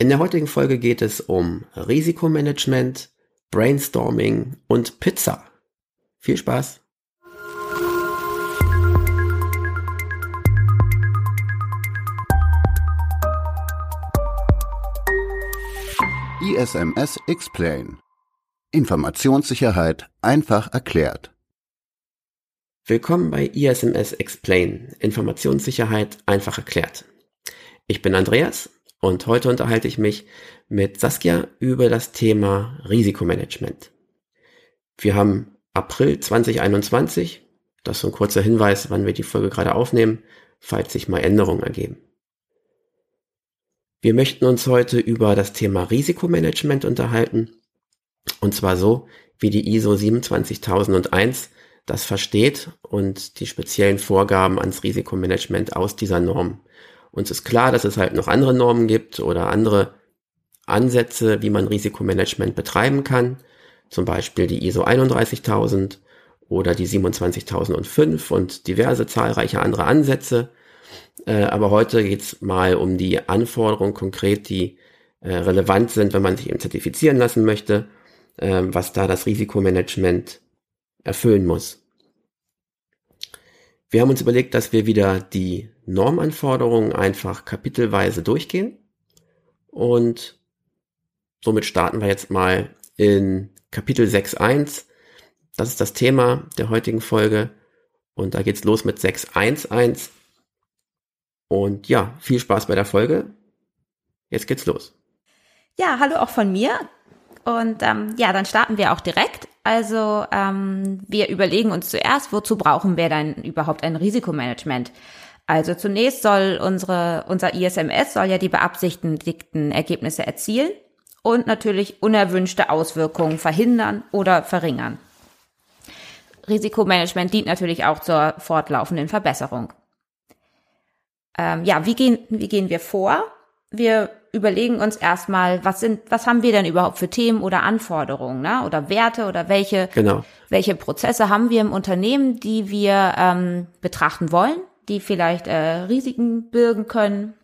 In der heutigen Folge geht es um Risikomanagement, Brainstorming und Pizza. Viel Spaß! ISMS Explain. Informationssicherheit einfach erklärt. Willkommen bei ISMS Explain. Informationssicherheit einfach erklärt. Ich bin Andreas und heute unterhalte ich mich mit Saskia über das Thema Risikomanagement. Wir haben April 2021. Das ist so ein kurzer Hinweis, wann wir die Folge gerade aufnehmen, falls sich mal Änderungen ergeben. Wir möchten uns heute über das Thema Risikomanagement unterhalten. Und zwar so, wie die ISO 27001 das versteht und die speziellen Vorgaben ans Risikomanagement aus dieser Norm uns ist klar, dass es halt noch andere Normen gibt oder andere Ansätze, wie man Risikomanagement betreiben kann. Zum Beispiel die ISO 31000 oder die 27005 und diverse zahlreiche andere Ansätze. Äh, aber heute geht's mal um die Anforderungen konkret, die äh, relevant sind, wenn man sich eben zertifizieren lassen möchte, äh, was da das Risikomanagement erfüllen muss. Wir haben uns überlegt, dass wir wieder die Normanforderungen einfach kapitelweise durchgehen. Und somit starten wir jetzt mal in Kapitel 6.1. Das ist das Thema der heutigen Folge. Und da geht's los mit 6.1.1. Und ja, viel Spaß bei der Folge. Jetzt geht's los. Ja, hallo auch von mir. Und ähm, ja, dann starten wir auch direkt. Also ähm, wir überlegen uns zuerst, wozu brauchen wir dann überhaupt ein Risikomanagement? Also zunächst soll unsere, unser ISMS soll ja die beabsichtigten Ergebnisse erzielen und natürlich unerwünschte Auswirkungen verhindern oder verringern. Risikomanagement dient natürlich auch zur fortlaufenden Verbesserung. Ähm, ja, wie gehen, wie gehen wir vor? Wir überlegen uns erstmal, was sind, was haben wir denn überhaupt für Themen oder Anforderungen, ne? oder Werte oder welche, genau. welche Prozesse haben wir im Unternehmen, die wir ähm, betrachten wollen die vielleicht äh, Risiken bürgen können.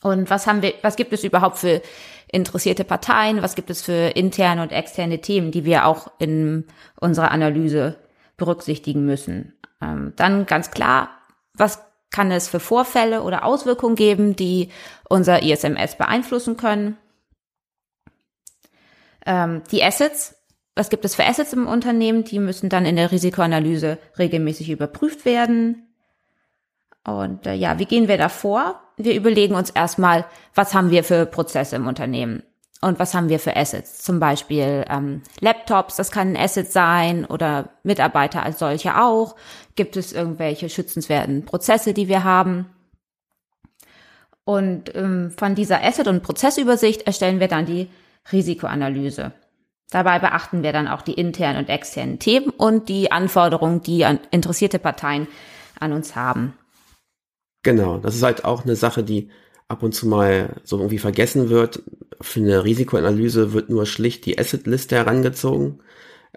Und was haben wir, was gibt es überhaupt für interessierte Parteien? Was gibt es für interne und externe Themen, die wir auch in unserer Analyse berücksichtigen müssen? Ähm, dann ganz klar, was kann es für Vorfälle oder Auswirkungen geben, die unser ISMS beeinflussen können? Ähm, die Assets, was gibt es für Assets im Unternehmen? Die müssen dann in der Risikoanalyse regelmäßig überprüft werden. Und äh, ja, wie gehen wir da vor? Wir überlegen uns erstmal, was haben wir für Prozesse im Unternehmen und was haben wir für Assets. Zum Beispiel ähm, Laptops, das kann ein Asset sein oder Mitarbeiter als solche auch. Gibt es irgendwelche schützenswerten Prozesse, die wir haben? Und ähm, von dieser Asset- und Prozessübersicht erstellen wir dann die Risikoanalyse. Dabei beachten wir dann auch die internen und externen Themen und die Anforderungen, die an interessierte Parteien an uns haben. Genau, das ist halt auch eine Sache, die ab und zu mal so irgendwie vergessen wird. Für eine Risikoanalyse wird nur schlicht die Asset-Liste herangezogen,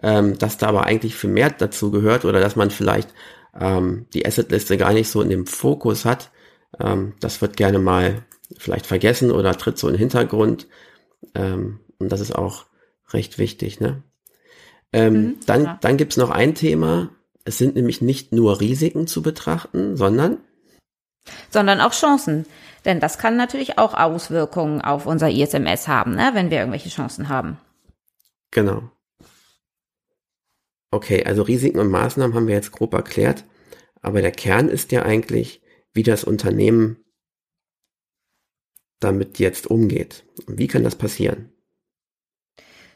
ähm, dass da aber eigentlich viel mehr dazu gehört oder dass man vielleicht ähm, die Asset-Liste gar nicht so in dem Fokus hat. Ähm, das wird gerne mal vielleicht vergessen oder tritt so in den Hintergrund. Ähm, und das ist auch recht wichtig. Ne? Ähm, mhm, dann ja. dann gibt's noch ein Thema. Es sind nämlich nicht nur Risiken zu betrachten, sondern sondern auch Chancen. Denn das kann natürlich auch Auswirkungen auf unser ISMS haben, ne, wenn wir irgendwelche Chancen haben. Genau. Okay, also Risiken und Maßnahmen haben wir jetzt grob erklärt, aber der Kern ist ja eigentlich, wie das Unternehmen damit jetzt umgeht. Und wie kann das passieren?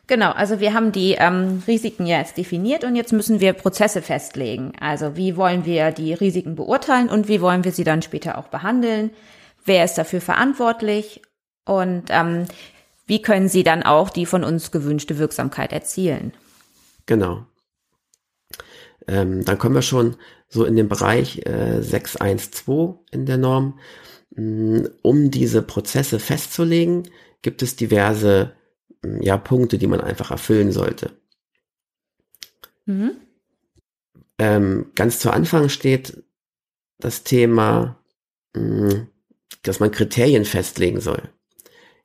Genau, also wir haben die ähm, Risiken jetzt definiert und jetzt müssen wir Prozesse festlegen. Also wie wollen wir die Risiken beurteilen und wie wollen wir sie dann später auch behandeln? Wer ist dafür verantwortlich? Und ähm, wie können sie dann auch die von uns gewünschte Wirksamkeit erzielen? Genau. Ähm, dann kommen wir schon so in den Bereich äh, 612 in der Norm. Mm, um diese Prozesse festzulegen, gibt es diverse ja, Punkte, die man einfach erfüllen sollte. Mhm. Ähm, ganz zu Anfang steht das Thema, mh, dass man Kriterien festlegen soll.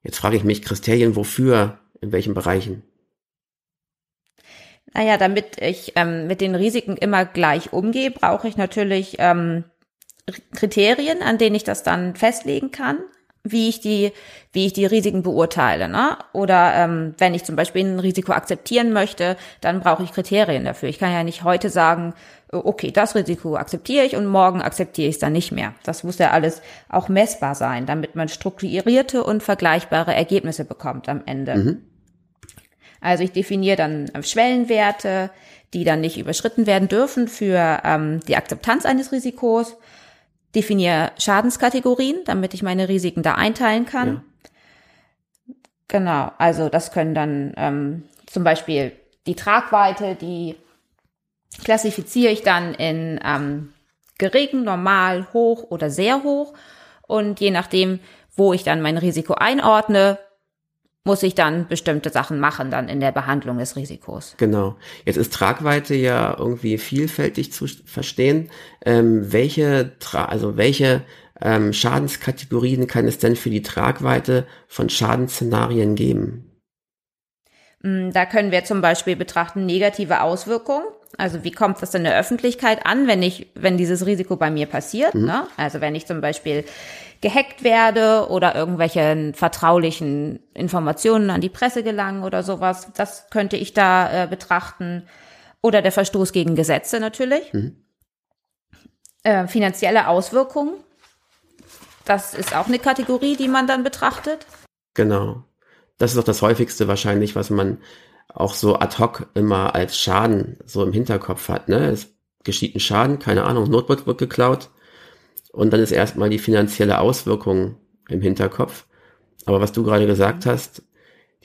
Jetzt frage ich mich, Kriterien wofür, in welchen Bereichen? Naja, damit ich ähm, mit den Risiken immer gleich umgehe, brauche ich natürlich ähm, Kriterien, an denen ich das dann festlegen kann, wie ich die, wie ich die Risiken beurteile. Ne? Oder ähm, wenn ich zum Beispiel ein Risiko akzeptieren möchte, dann brauche ich Kriterien dafür. Ich kann ja nicht heute sagen, okay, das Risiko akzeptiere ich und morgen akzeptiere ich es dann nicht mehr. Das muss ja alles auch messbar sein, damit man strukturierte und vergleichbare Ergebnisse bekommt am Ende. Mhm. Also ich definiere dann Schwellenwerte, die dann nicht überschritten werden dürfen für ähm, die Akzeptanz eines Risikos, definiere Schadenskategorien, damit ich meine Risiken da einteilen kann. Ja. Genau, also das können dann ähm, zum Beispiel die Tragweite, die klassifiziere ich dann in ähm, gering, normal, hoch oder sehr hoch. Und je nachdem, wo ich dann mein Risiko einordne, muss ich dann bestimmte Sachen machen dann in der Behandlung des Risikos. Genau. Jetzt ist Tragweite ja irgendwie vielfältig zu verstehen. Ähm, welche, also welche ähm, Schadenskategorien kann es denn für die Tragweite von Schadensszenarien geben? Mm, da können wir zum Beispiel betrachten negative Auswirkungen. Also wie kommt das in der Öffentlichkeit an, wenn ich, wenn dieses Risiko bei mir passiert? Mhm. Ne? Also wenn ich zum Beispiel gehackt werde oder irgendwelche vertraulichen Informationen an die Presse gelangen oder sowas, das könnte ich da äh, betrachten. Oder der Verstoß gegen Gesetze natürlich. Mhm. Äh, finanzielle Auswirkungen. Das ist auch eine Kategorie, die man dann betrachtet. Genau. Das ist auch das häufigste wahrscheinlich, was man auch so ad hoc immer als Schaden so im Hinterkopf hat. Ne? Es geschieht ein Schaden, keine Ahnung, Notebook wird geklaut und dann ist erstmal die finanzielle Auswirkung im Hinterkopf. Aber was du gerade gesagt hast,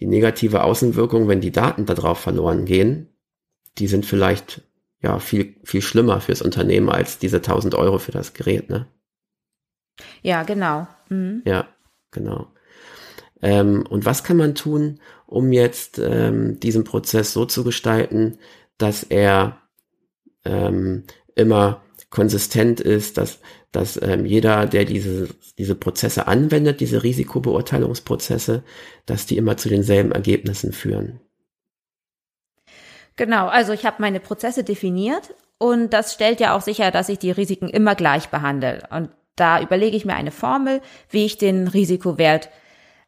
die negative Außenwirkung, wenn die Daten darauf verloren gehen, die sind vielleicht ja viel viel schlimmer fürs Unternehmen als diese 1000 Euro für das Gerät, ne? Ja, genau. Mhm. Ja, genau. Ähm, und was kann man tun, um jetzt ähm, diesen Prozess so zu gestalten, dass er ähm, immer konsistent ist, dass, dass ähm, jeder, der diese, diese Prozesse anwendet, diese Risikobeurteilungsprozesse, dass die immer zu denselben Ergebnissen führen. Genau, also ich habe meine Prozesse definiert und das stellt ja auch sicher, dass ich die Risiken immer gleich behandle. Und da überlege ich mir eine Formel, wie ich den Risikowert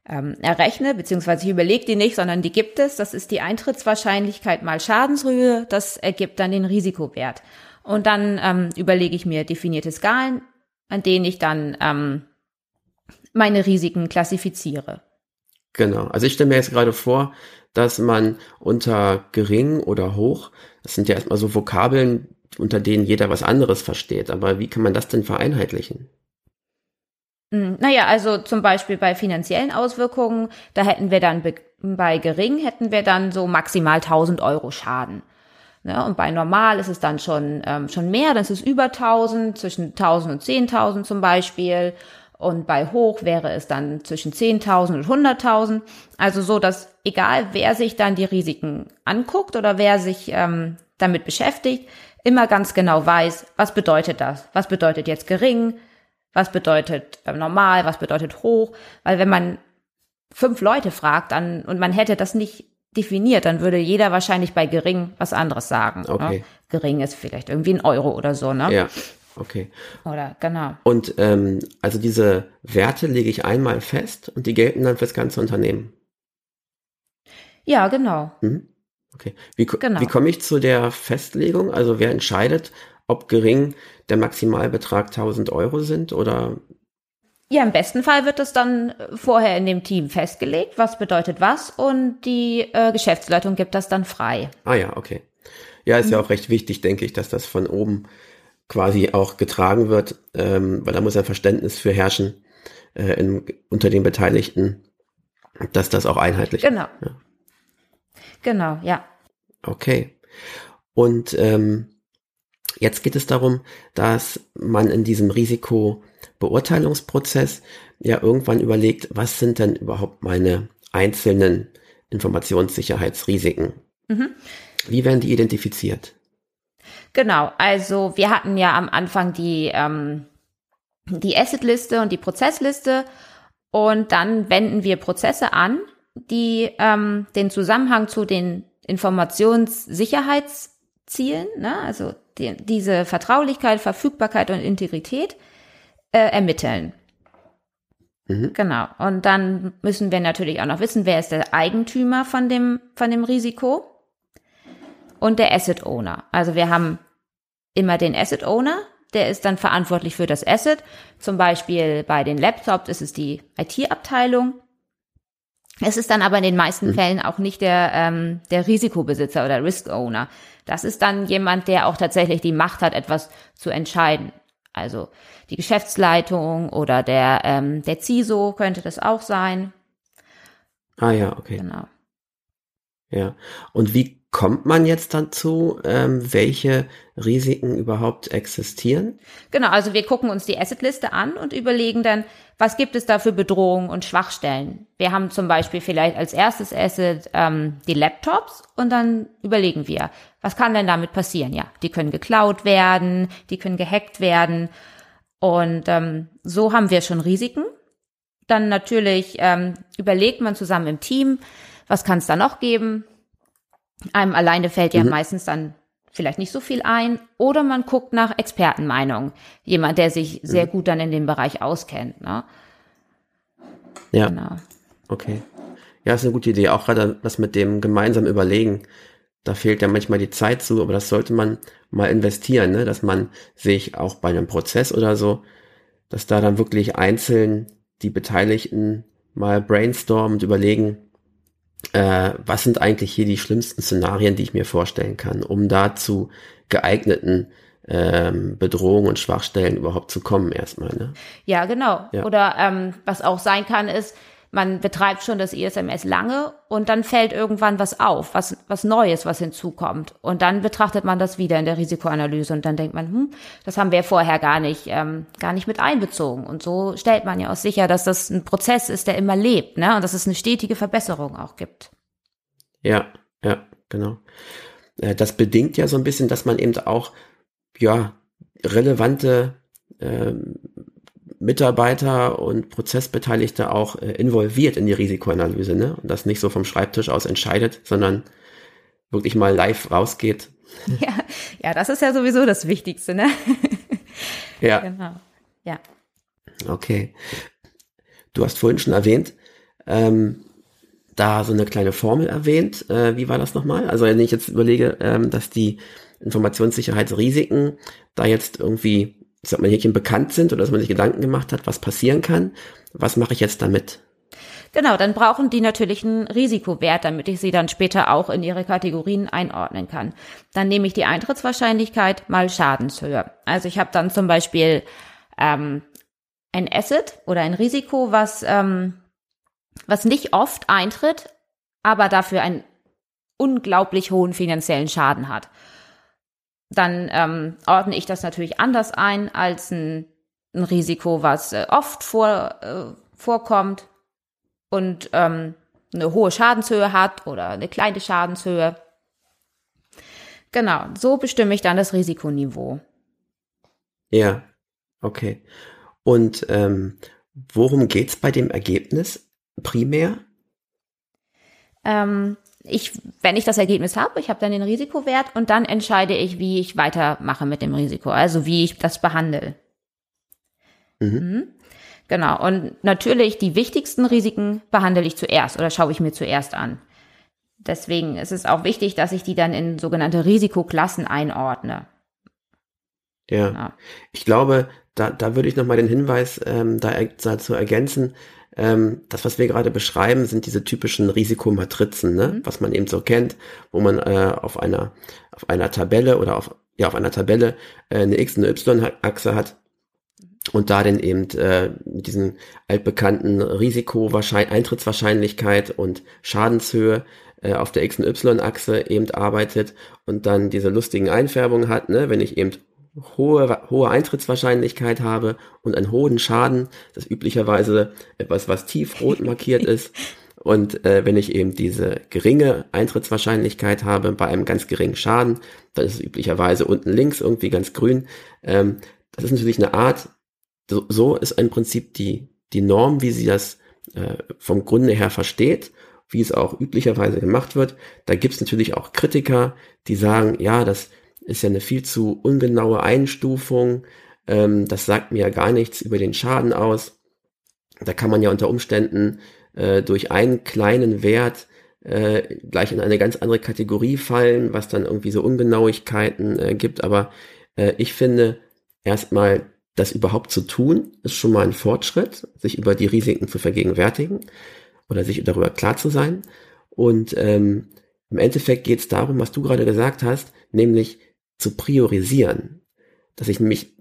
ähm, errechne, beziehungsweise ich überlege die nicht, sondern die gibt es. Das ist die Eintrittswahrscheinlichkeit mal Schadensrühe. Das ergibt dann den Risikowert. Und dann ähm, überlege ich mir definierte Skalen, an denen ich dann ähm, meine Risiken klassifiziere. Genau. Also ich stelle mir jetzt gerade vor, dass man unter gering oder hoch, das sind ja erstmal so Vokabeln, unter denen jeder was anderes versteht. Aber wie kann man das denn vereinheitlichen? Hm, naja, also zum Beispiel bei finanziellen Auswirkungen, da hätten wir dann bei gering hätten wir dann so maximal 1000 Euro Schaden. Ne? Und bei normal ist es dann schon, ähm, schon mehr, dann ist über 1000, zwischen 1000 und 10.000 zum Beispiel. Und bei hoch wäre es dann zwischen 10.000 und 100.000. Also so, dass egal wer sich dann die Risiken anguckt oder wer sich ähm, damit beschäftigt, immer ganz genau weiß, was bedeutet das? Was bedeutet jetzt gering? Was bedeutet äh, normal? Was bedeutet hoch? Weil wenn man fünf Leute fragt dann, und man hätte das nicht definiert, dann würde jeder wahrscheinlich bei gering was anderes sagen. Ne? Okay. Ne? Gering ist vielleicht irgendwie ein Euro oder so, ne? Ja. Okay. Oder genau. Und ähm, also diese Werte lege ich einmal fest und die gelten dann fürs ganze Unternehmen. Ja, genau. Mhm. Okay. Wie, genau. wie komme ich zu der Festlegung? Also wer entscheidet, ob gering der Maximalbetrag 1000 Euro sind oder? Ja, im besten Fall wird es dann vorher in dem Team festgelegt, was bedeutet was und die äh, Geschäftsleitung gibt das dann frei. Ah ja, okay. Ja, ist mhm. ja auch recht wichtig, denke ich, dass das von oben quasi auch getragen wird, ähm, weil da muss ein Verständnis für herrschen äh, in, unter den Beteiligten, dass das auch einheitlich genau. ist. Ja. Genau, ja. Okay. Und ähm, Jetzt geht es darum, dass man in diesem Risikobeurteilungsprozess ja irgendwann überlegt, was sind denn überhaupt meine einzelnen Informationssicherheitsrisiken? Mhm. Wie werden die identifiziert? Genau, also wir hatten ja am Anfang die, ähm, die Asset-Liste und die Prozessliste Und dann wenden wir Prozesse an, die ähm, den Zusammenhang zu den Informationssicherheitszielen, ne, also die, diese Vertraulichkeit, Verfügbarkeit und Integrität äh, ermitteln. Mhm. Genau. Und dann müssen wir natürlich auch noch wissen, wer ist der Eigentümer von dem, von dem Risiko und der Asset Owner. Also wir haben immer den Asset Owner, der ist dann verantwortlich für das Asset. Zum Beispiel bei den Laptops ist es die IT-Abteilung. Es ist dann aber in den meisten mhm. Fällen auch nicht der, ähm, der Risikobesitzer oder Risk Owner. Das ist dann jemand, der auch tatsächlich die Macht hat, etwas zu entscheiden. Also die Geschäftsleitung oder der, ähm, der CISO könnte das auch sein. Ah ja, okay. Genau. Ja. Und wie kommt man jetzt dazu, ähm, welche Risiken überhaupt existieren? Genau, also wir gucken uns die Assetliste an und überlegen dann, was gibt es da für Bedrohungen und Schwachstellen. Wir haben zum Beispiel vielleicht als erstes Asset ähm, die Laptops und dann überlegen wir, was kann denn damit passieren? Ja, die können geklaut werden, die können gehackt werden und ähm, so haben wir schon Risiken. Dann natürlich ähm, überlegt man zusammen im Team, was kann es da noch geben? Einem alleine fällt ja mhm. meistens dann vielleicht nicht so viel ein. Oder man guckt nach Expertenmeinung. Jemand, der sich mhm. sehr gut dann in dem Bereich auskennt. Ne? Ja. Genau. Okay. Ja, ist eine gute Idee. Auch gerade das mit dem gemeinsam überlegen. Da fehlt ja manchmal die Zeit zu, aber das sollte man mal investieren, ne? dass man sich auch bei einem Prozess oder so, dass da dann wirklich einzeln die Beteiligten mal brainstormen und überlegen, äh, was sind eigentlich hier die schlimmsten Szenarien, die ich mir vorstellen kann, um da zu geeigneten ähm, Bedrohungen und Schwachstellen überhaupt zu kommen erstmal. Ne? Ja, genau. Ja. Oder ähm, was auch sein kann, ist, man betreibt schon das ISMS lange und dann fällt irgendwann was auf, was, was Neues, was hinzukommt. Und dann betrachtet man das wieder in der Risikoanalyse und dann denkt man, hm, das haben wir vorher gar nicht, ähm, gar nicht mit einbezogen. Und so stellt man ja auch sicher, dass das ein Prozess ist, der immer lebt, ne? Und dass es eine stetige Verbesserung auch gibt. Ja, ja, genau. Äh, das bedingt ja so ein bisschen, dass man eben auch, ja, relevante ähm, Mitarbeiter und Prozessbeteiligte auch äh, involviert in die Risikoanalyse, ne? Und das nicht so vom Schreibtisch aus entscheidet, sondern wirklich mal live rausgeht. Ja, ja, das ist ja sowieso das Wichtigste, ne? Ja. Genau. Ja. Okay. Du hast vorhin schon erwähnt, ähm, da so eine kleine Formel erwähnt. Äh, wie war das nochmal? Also wenn ich jetzt überlege, ähm, dass die Informationssicherheitsrisiken da jetzt irgendwie ich sag mal, Häkchen bekannt sind oder dass man sich Gedanken gemacht hat, was passieren kann. Was mache ich jetzt damit? Genau, dann brauchen die natürlich einen Risikowert, damit ich sie dann später auch in ihre Kategorien einordnen kann. Dann nehme ich die Eintrittswahrscheinlichkeit mal Schadenshöhe. Also ich habe dann zum Beispiel ähm, ein Asset oder ein Risiko, was, ähm, was nicht oft eintritt, aber dafür einen unglaublich hohen finanziellen Schaden hat dann ähm, ordne ich das natürlich anders ein als ein, ein Risiko, was äh, oft vor, äh, vorkommt und ähm, eine hohe Schadenshöhe hat oder eine kleine Schadenshöhe. Genau, so bestimme ich dann das Risikoniveau. Ja, okay. Und ähm, worum geht's bei dem Ergebnis primär? Ähm, ich, wenn ich das Ergebnis habe, ich habe dann den Risikowert und dann entscheide ich, wie ich weitermache mit dem Risiko, also wie ich das behandle. Mhm. Mhm. Genau. Und natürlich die wichtigsten Risiken behandle ich zuerst oder schaue ich mir zuerst an. Deswegen ist es auch wichtig, dass ich die dann in sogenannte Risikoklassen einordne. Ja. ja. Ich glaube, da, da würde ich nochmal den Hinweis ähm, da, dazu ergänzen, ähm, das, was wir gerade beschreiben, sind diese typischen Risikomatrizen, ne? Mhm. was man eben so kennt, wo man äh, auf einer auf einer Tabelle oder auf ja auf einer Tabelle äh, eine X- und eine Y-Achse hat und da dann eben äh, mit diesen altbekannten Risiko, Eintrittswahrscheinlichkeit und Schadenshöhe äh, auf der X- und Y-Achse eben arbeitet und dann diese lustigen Einfärbungen hat, ne? wenn ich eben hohe, hohe Eintrittswahrscheinlichkeit habe und einen hohen Schaden, das ist üblicherweise etwas, was tiefrot markiert ist. Und äh, wenn ich eben diese geringe Eintrittswahrscheinlichkeit habe bei einem ganz geringen Schaden, dann ist es üblicherweise unten links irgendwie ganz grün. Ähm, das ist natürlich eine Art, so, so ist im Prinzip die, die Norm, wie sie das äh, vom Grunde her versteht, wie es auch üblicherweise gemacht wird. Da gibt es natürlich auch Kritiker, die sagen, ja, das ist ja eine viel zu ungenaue Einstufung, ähm, das sagt mir ja gar nichts über den Schaden aus. Da kann man ja unter Umständen äh, durch einen kleinen Wert äh, gleich in eine ganz andere Kategorie fallen, was dann irgendwie so Ungenauigkeiten äh, gibt. Aber äh, ich finde, erstmal das überhaupt zu tun, ist schon mal ein Fortschritt, sich über die Risiken zu vergegenwärtigen oder sich darüber klar zu sein. Und ähm, im Endeffekt geht es darum, was du gerade gesagt hast, nämlich zu priorisieren. Dass ich nämlich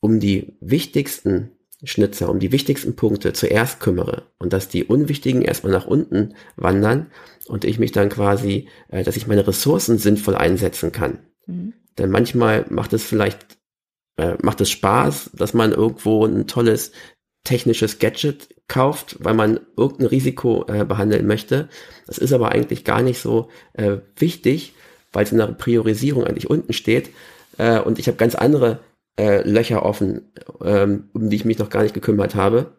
um die wichtigsten Schnitzer, um die wichtigsten Punkte zuerst kümmere und dass die unwichtigen erstmal nach unten wandern und ich mich dann quasi, äh, dass ich meine Ressourcen sinnvoll einsetzen kann. Mhm. Denn manchmal macht es vielleicht, äh, macht es Spaß, dass man irgendwo ein tolles technisches Gadget kauft, weil man irgendein Risiko äh, behandeln möchte. Das ist aber eigentlich gar nicht so äh, wichtig, weil es in der Priorisierung eigentlich unten steht. Äh, und ich habe ganz andere äh, Löcher offen, ähm, um die ich mich noch gar nicht gekümmert habe.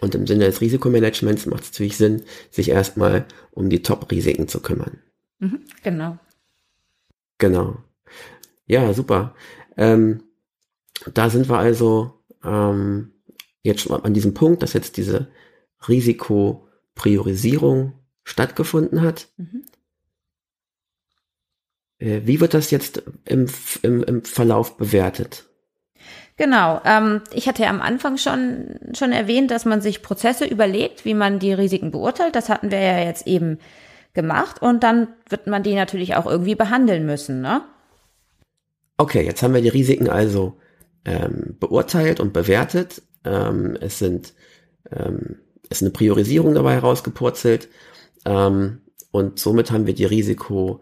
Und im Sinne des Risikomanagements macht es natürlich Sinn, sich erstmal um die Top-Risiken zu kümmern. Mhm, genau. Genau. Ja, super. Ähm, da sind wir also ähm, jetzt schon an diesem Punkt, dass jetzt diese Risikopriorisierung stattgefunden hat. Mhm. Äh, wie wird das jetzt im, im, im Verlauf bewertet? Genau. Ähm, ich hatte ja am Anfang schon, schon erwähnt, dass man sich Prozesse überlegt, wie man die Risiken beurteilt. Das hatten wir ja jetzt eben gemacht. Und dann wird man die natürlich auch irgendwie behandeln müssen, ne? Okay, jetzt haben wir die Risiken also ähm, beurteilt und bewertet. Ähm, es sind ähm, es ist eine Priorisierung dabei herausgepurzelt. Ähm, und somit haben wir die Risiko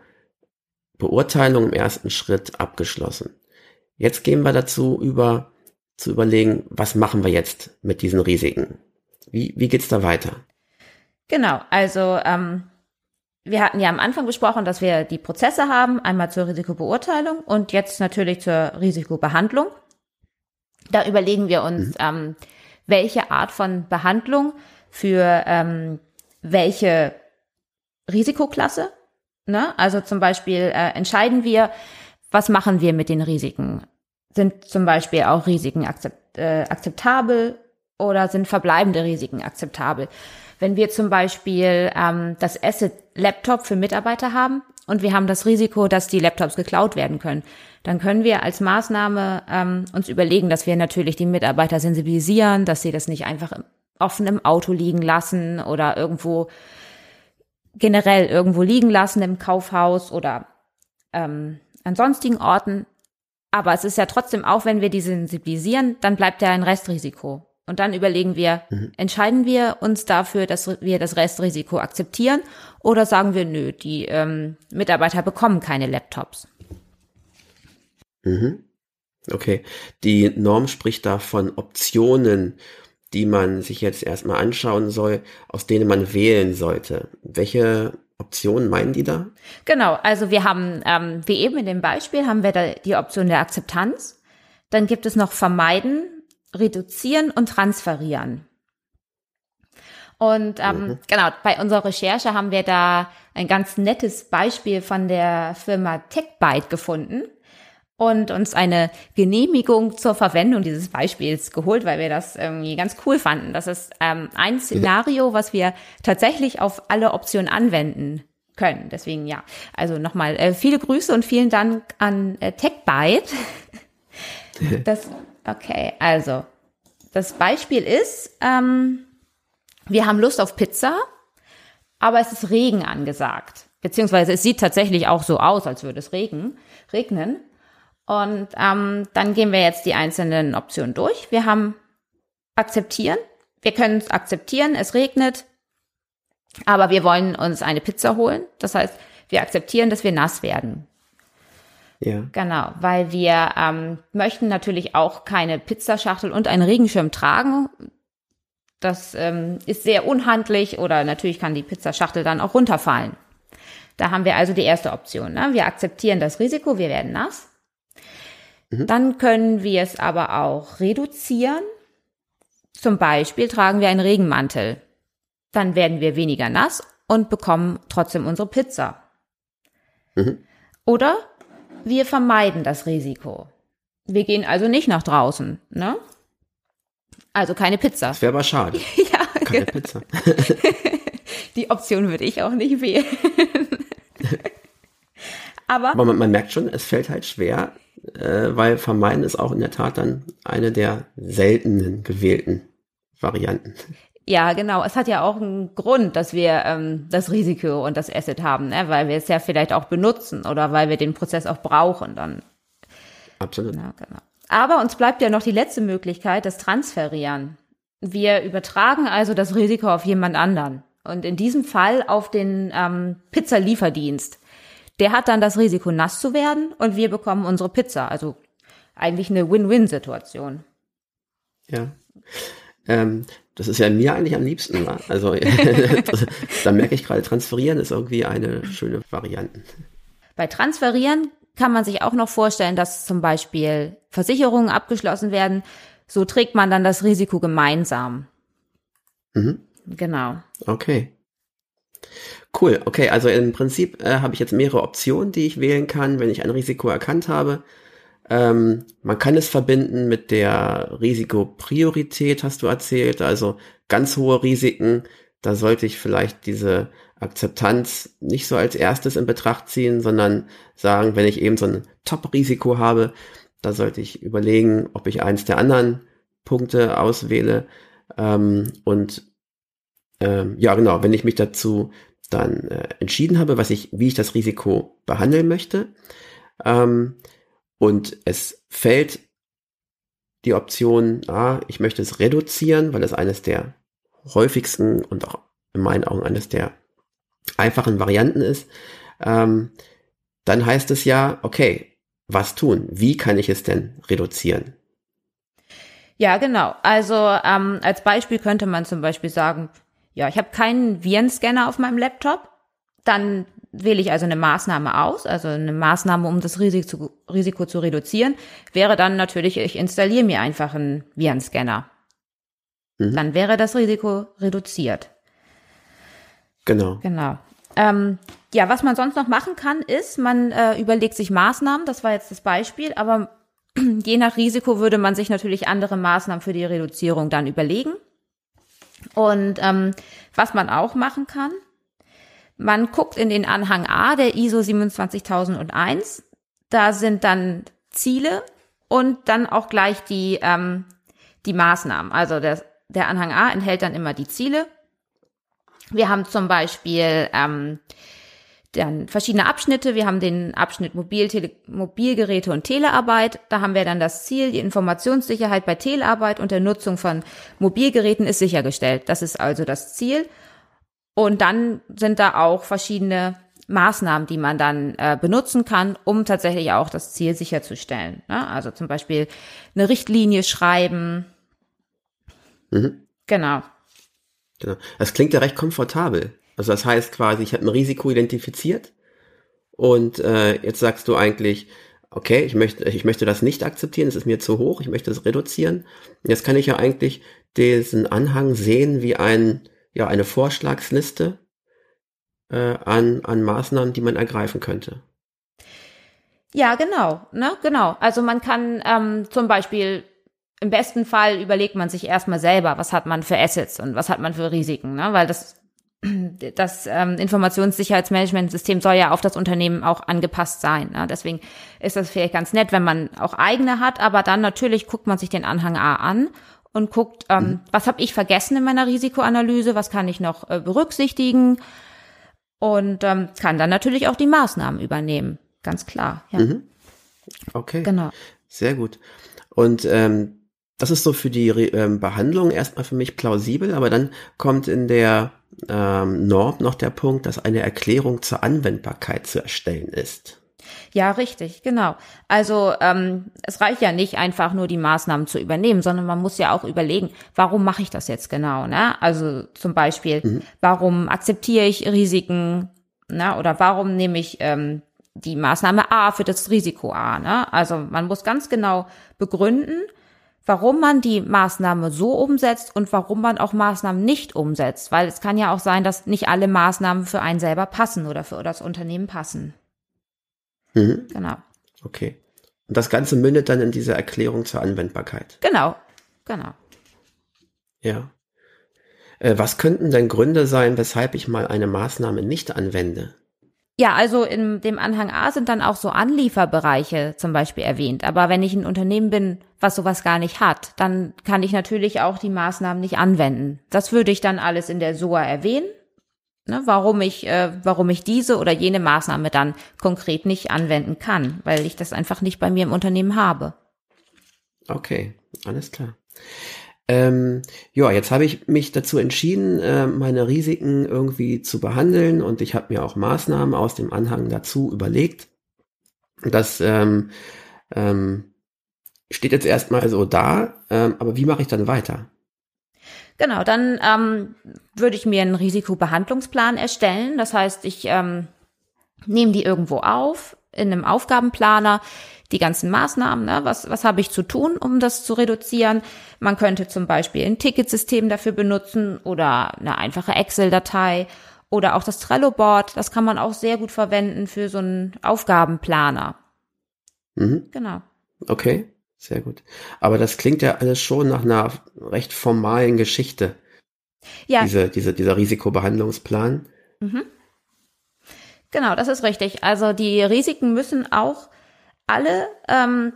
Beurteilung im ersten Schritt abgeschlossen. Jetzt gehen wir dazu über, zu überlegen, was machen wir jetzt mit diesen Risiken? Wie, wie geht's da weiter? Genau, also ähm, wir hatten ja am Anfang besprochen, dass wir die Prozesse haben, einmal zur Risikobeurteilung und jetzt natürlich zur Risikobehandlung. Da überlegen wir uns, mhm. ähm, welche Art von Behandlung für ähm, welche Risikoklasse Ne? Also zum Beispiel äh, entscheiden wir, was machen wir mit den Risiken? Sind zum Beispiel auch Risiken akzept, äh, akzeptabel oder sind verbleibende Risiken akzeptabel? Wenn wir zum Beispiel ähm, das Asset Laptop für Mitarbeiter haben und wir haben das Risiko, dass die Laptops geklaut werden können, dann können wir als Maßnahme ähm, uns überlegen, dass wir natürlich die Mitarbeiter sensibilisieren, dass sie das nicht einfach offen im Auto liegen lassen oder irgendwo generell irgendwo liegen lassen im Kaufhaus oder ähm, an sonstigen Orten. Aber es ist ja trotzdem, auch wenn wir die sensibilisieren, dann bleibt ja ein Restrisiko. Und dann überlegen wir, mhm. entscheiden wir uns dafür, dass wir das Restrisiko akzeptieren oder sagen wir, nö, die ähm, Mitarbeiter bekommen keine Laptops. Mhm. Okay. Die Norm spricht da von Optionen die man sich jetzt erstmal anschauen soll, aus denen man wählen sollte. Welche Optionen meinen die da? Genau, also wir haben, ähm, wie eben in dem Beispiel, haben wir da die Option der Akzeptanz. Dann gibt es noch Vermeiden, Reduzieren und Transferieren. Und ähm, mhm. genau, bei unserer Recherche haben wir da ein ganz nettes Beispiel von der Firma TechByte gefunden und uns eine Genehmigung zur Verwendung dieses Beispiels geholt, weil wir das irgendwie ganz cool fanden. Das ist ähm, ein Szenario, was wir tatsächlich auf alle Optionen anwenden können. Deswegen ja, also nochmal äh, viele Grüße und vielen Dank an äh, TechByte. das, okay, also das Beispiel ist, ähm, wir haben Lust auf Pizza, aber es ist Regen angesagt. Beziehungsweise es sieht tatsächlich auch so aus, als würde es regen, regnen. Und ähm, dann gehen wir jetzt die einzelnen Optionen durch. Wir haben akzeptieren. Wir können es akzeptieren, es regnet, aber wir wollen uns eine Pizza holen. Das heißt, wir akzeptieren, dass wir nass werden. Ja. Genau, weil wir ähm, möchten natürlich auch keine Pizzaschachtel und einen Regenschirm tragen. Das ähm, ist sehr unhandlich oder natürlich kann die Pizzaschachtel dann auch runterfallen. Da haben wir also die erste Option. Ne? Wir akzeptieren das Risiko, wir werden nass. Mhm. Dann können wir es aber auch reduzieren. Zum Beispiel tragen wir einen Regenmantel. Dann werden wir weniger nass und bekommen trotzdem unsere Pizza. Mhm. Oder wir vermeiden das Risiko. Wir gehen also nicht nach draußen, ne? Also keine Pizza. Das wäre aber schade. ja, Keine Pizza. die Option würde ich auch nicht wählen. Aber Aber man, man merkt schon, es fällt halt schwer, äh, weil vermeiden ist auch in der Tat dann eine der seltenen gewählten Varianten. ja, genau, es hat ja auch einen Grund, dass wir ähm, das Risiko und das Asset haben, ne? weil wir es ja vielleicht auch benutzen oder weil wir den Prozess auch brauchen dann. Absolut. Ja, genau. Aber uns bleibt ja noch die letzte Möglichkeit, das Transferieren. Wir übertragen also das Risiko auf jemand anderen. Und in diesem Fall auf den ähm, Pizzalieferdienst. Der hat dann das Risiko, nass zu werden und wir bekommen unsere Pizza. Also eigentlich eine Win-Win-Situation. Ja. Ähm, das ist ja mir eigentlich am liebsten. Also das, da merke ich gerade, transferieren ist irgendwie eine schöne Variante. Bei Transferieren kann man sich auch noch vorstellen, dass zum Beispiel Versicherungen abgeschlossen werden. So trägt man dann das Risiko gemeinsam. Mhm. Genau. Okay. Cool, okay, also im Prinzip äh, habe ich jetzt mehrere Optionen, die ich wählen kann, wenn ich ein Risiko erkannt habe. Ähm, man kann es verbinden mit der Risikopriorität, hast du erzählt, also ganz hohe Risiken, da sollte ich vielleicht diese Akzeptanz nicht so als erstes in Betracht ziehen, sondern sagen, wenn ich eben so ein Top-Risiko habe, da sollte ich überlegen, ob ich eins der anderen Punkte auswähle. Ähm, und ähm, ja, genau, wenn ich mich dazu dann äh, entschieden habe, was ich, wie ich das Risiko behandeln möchte, ähm, und es fällt die Option, ah, ich möchte es reduzieren, weil es eines der häufigsten und auch in meinen Augen eines der einfachen Varianten ist, ähm, dann heißt es ja, okay, was tun? Wie kann ich es denn reduzieren? Ja, genau. Also ähm, als Beispiel könnte man zum Beispiel sagen, ja, ich habe keinen Virenscanner auf meinem Laptop, dann wähle ich also eine Maßnahme aus, also eine Maßnahme, um das Risiko, Risiko zu reduzieren, wäre dann natürlich, ich installiere mir einfach einen Virenscanner. Mhm. Dann wäre das Risiko reduziert. Genau. Genau. Ähm, ja, was man sonst noch machen kann, ist, man äh, überlegt sich Maßnahmen, das war jetzt das Beispiel, aber je nach Risiko würde man sich natürlich andere Maßnahmen für die Reduzierung dann überlegen. Und ähm, was man auch machen kann, man guckt in den Anhang A der ISO 27001, da sind dann Ziele und dann auch gleich die, ähm, die Maßnahmen. Also der, der Anhang A enthält dann immer die Ziele. Wir haben zum Beispiel ähm, dann verschiedene Abschnitte. Wir haben den Abschnitt Mobil, Tele, Mobilgeräte und Telearbeit. Da haben wir dann das Ziel, die Informationssicherheit bei Telearbeit und der Nutzung von Mobilgeräten ist sichergestellt. Das ist also das Ziel. Und dann sind da auch verschiedene Maßnahmen, die man dann äh, benutzen kann, um tatsächlich auch das Ziel sicherzustellen. Ne? Also zum Beispiel eine Richtlinie schreiben. Mhm. Genau. Genau. Das klingt ja recht komfortabel. Also das heißt quasi, ich habe ein Risiko identifiziert und äh, jetzt sagst du eigentlich, okay, ich möchte, ich möchte das nicht akzeptieren, es ist mir zu hoch, ich möchte es reduzieren. Jetzt kann ich ja eigentlich diesen Anhang sehen wie ein, ja, eine Vorschlagsliste äh, an, an Maßnahmen, die man ergreifen könnte. Ja, genau, ne, genau. Also man kann ähm, zum Beispiel im besten Fall überlegt man sich erstmal selber, was hat man für Assets und was hat man für Risiken, ne? Weil das das ähm, Informationssicherheitsmanagementsystem soll ja auf das Unternehmen auch angepasst sein. Ne? Deswegen ist das vielleicht ganz nett, wenn man auch eigene hat, aber dann natürlich guckt man sich den Anhang A an und guckt, ähm, mhm. was habe ich vergessen in meiner Risikoanalyse, was kann ich noch äh, berücksichtigen und ähm, kann dann natürlich auch die Maßnahmen übernehmen, ganz klar. Ja. Mhm. Okay, Genau. sehr gut. Und ähm, das ist so für die ähm, Behandlung erstmal für mich plausibel, aber dann kommt in der ähm, Norm noch der Punkt, dass eine Erklärung zur Anwendbarkeit zu erstellen ist. Ja, richtig, genau. Also ähm, es reicht ja nicht einfach nur die Maßnahmen zu übernehmen, sondern man muss ja auch überlegen, warum mache ich das jetzt genau? Ne? Also zum Beispiel, mhm. warum akzeptiere ich Risiken? Ne? Oder warum nehme ich ähm, die Maßnahme A für das Risiko A? Ne? Also man muss ganz genau begründen, warum man die Maßnahme so umsetzt und warum man auch Maßnahmen nicht umsetzt. Weil es kann ja auch sein, dass nicht alle Maßnahmen für einen selber passen oder für das Unternehmen passen. Mhm. Genau. Okay. Und das Ganze mündet dann in diese Erklärung zur Anwendbarkeit. Genau. Genau. Ja. Äh, was könnten denn Gründe sein, weshalb ich mal eine Maßnahme nicht anwende? Ja, also in dem Anhang A sind dann auch so Anlieferbereiche zum Beispiel erwähnt. Aber wenn ich ein Unternehmen bin, was sowas gar nicht hat, dann kann ich natürlich auch die Maßnahmen nicht anwenden. Das würde ich dann alles in der SOA erwähnen, ne, warum ich, äh, warum ich diese oder jene Maßnahme dann konkret nicht anwenden kann, weil ich das einfach nicht bei mir im Unternehmen habe. Okay, alles klar. Ähm, ja, jetzt habe ich mich dazu entschieden, äh, meine Risiken irgendwie zu behandeln und ich habe mir auch Maßnahmen aus dem Anhang dazu überlegt. Das ähm, ähm, steht jetzt erstmal so da, ähm, aber wie mache ich dann weiter? Genau, dann ähm, würde ich mir einen Risikobehandlungsplan erstellen. Das heißt, ich ähm, nehme die irgendwo auf in einem Aufgabenplaner die ganzen Maßnahmen, ne? was, was habe ich zu tun, um das zu reduzieren. Man könnte zum Beispiel ein Ticketsystem dafür benutzen oder eine einfache Excel-Datei oder auch das Trello-Board. Das kann man auch sehr gut verwenden für so einen Aufgabenplaner. Mhm. Genau. Okay, sehr gut. Aber das klingt ja alles schon nach einer recht formalen Geschichte. Ja. Diese, diese, dieser Risikobehandlungsplan. Mhm. Genau, das ist richtig. Also die Risiken müssen auch alle ähm,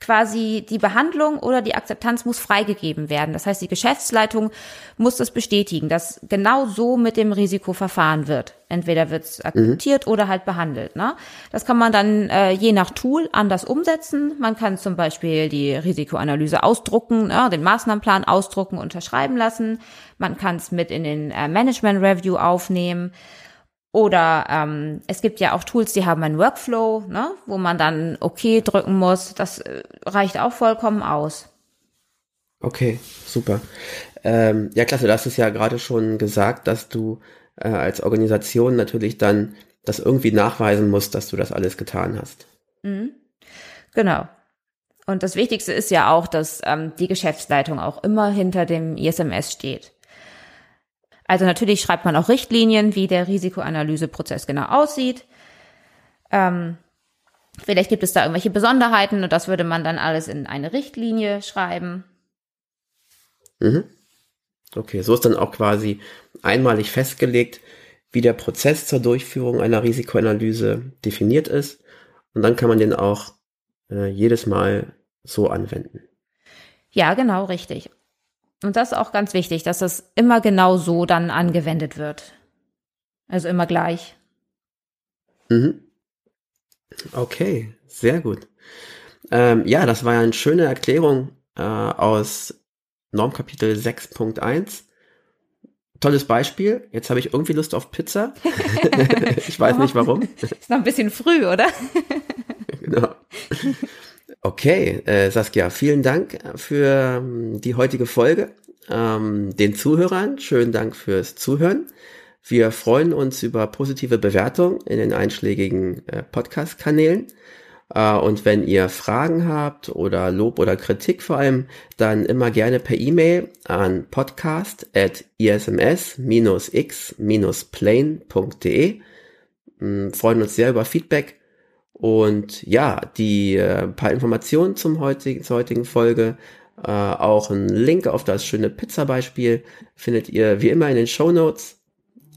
quasi die Behandlung oder die Akzeptanz muss freigegeben werden. Das heißt, die Geschäftsleitung muss das bestätigen, dass genau so mit dem Risiko verfahren wird. Entweder wird es akzeptiert mhm. oder halt behandelt. Ne? Das kann man dann äh, je nach Tool anders umsetzen. Man kann zum Beispiel die Risikoanalyse ausdrucken, ne? den Maßnahmenplan ausdrucken, unterschreiben lassen. Man kann es mit in den äh, Management Review aufnehmen. Oder ähm, es gibt ja auch Tools, die haben einen Workflow, ne, wo man dann OK drücken muss. Das äh, reicht auch vollkommen aus. Okay, super. Ähm, ja, klasse, du hast es ja gerade schon gesagt, dass du äh, als Organisation natürlich dann das irgendwie nachweisen musst, dass du das alles getan hast. Mhm. Genau. Und das Wichtigste ist ja auch, dass ähm, die Geschäftsleitung auch immer hinter dem ISMS steht. Also natürlich schreibt man auch Richtlinien, wie der Risikoanalyseprozess genau aussieht. Ähm, vielleicht gibt es da irgendwelche Besonderheiten und das würde man dann alles in eine Richtlinie schreiben. Mhm. Okay, so ist dann auch quasi einmalig festgelegt, wie der Prozess zur Durchführung einer Risikoanalyse definiert ist. Und dann kann man den auch äh, jedes Mal so anwenden. Ja, genau, richtig. Und das ist auch ganz wichtig, dass das immer genau so dann angewendet wird. Also immer gleich. Mhm. Okay, sehr gut. Ähm, ja, das war ja eine schöne Erklärung äh, aus Normkapitel 6.1. Tolles Beispiel. Jetzt habe ich irgendwie Lust auf Pizza. ich weiß nicht warum. Ist noch ein bisschen früh, oder? genau. Okay, äh, Saskia, vielen Dank für ähm, die heutige Folge. Ähm, den Zuhörern, schönen Dank fürs Zuhören. Wir freuen uns über positive Bewertungen in den einschlägigen äh, Podcast-Kanälen. Äh, und wenn ihr Fragen habt oder Lob oder Kritik vor allem, dann immer gerne per E-Mail an podcast.isms-x-plane.de. Mm, freuen uns sehr über Feedback und ja, die äh, paar Informationen zum heutigen, zur heutigen Folge, äh, auch ein Link auf das schöne Pizza-Beispiel findet ihr wie immer in den Show Notes.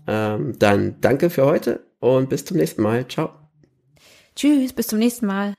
Ähm, dann danke für heute und bis zum nächsten Mal. Ciao. Tschüss, bis zum nächsten Mal.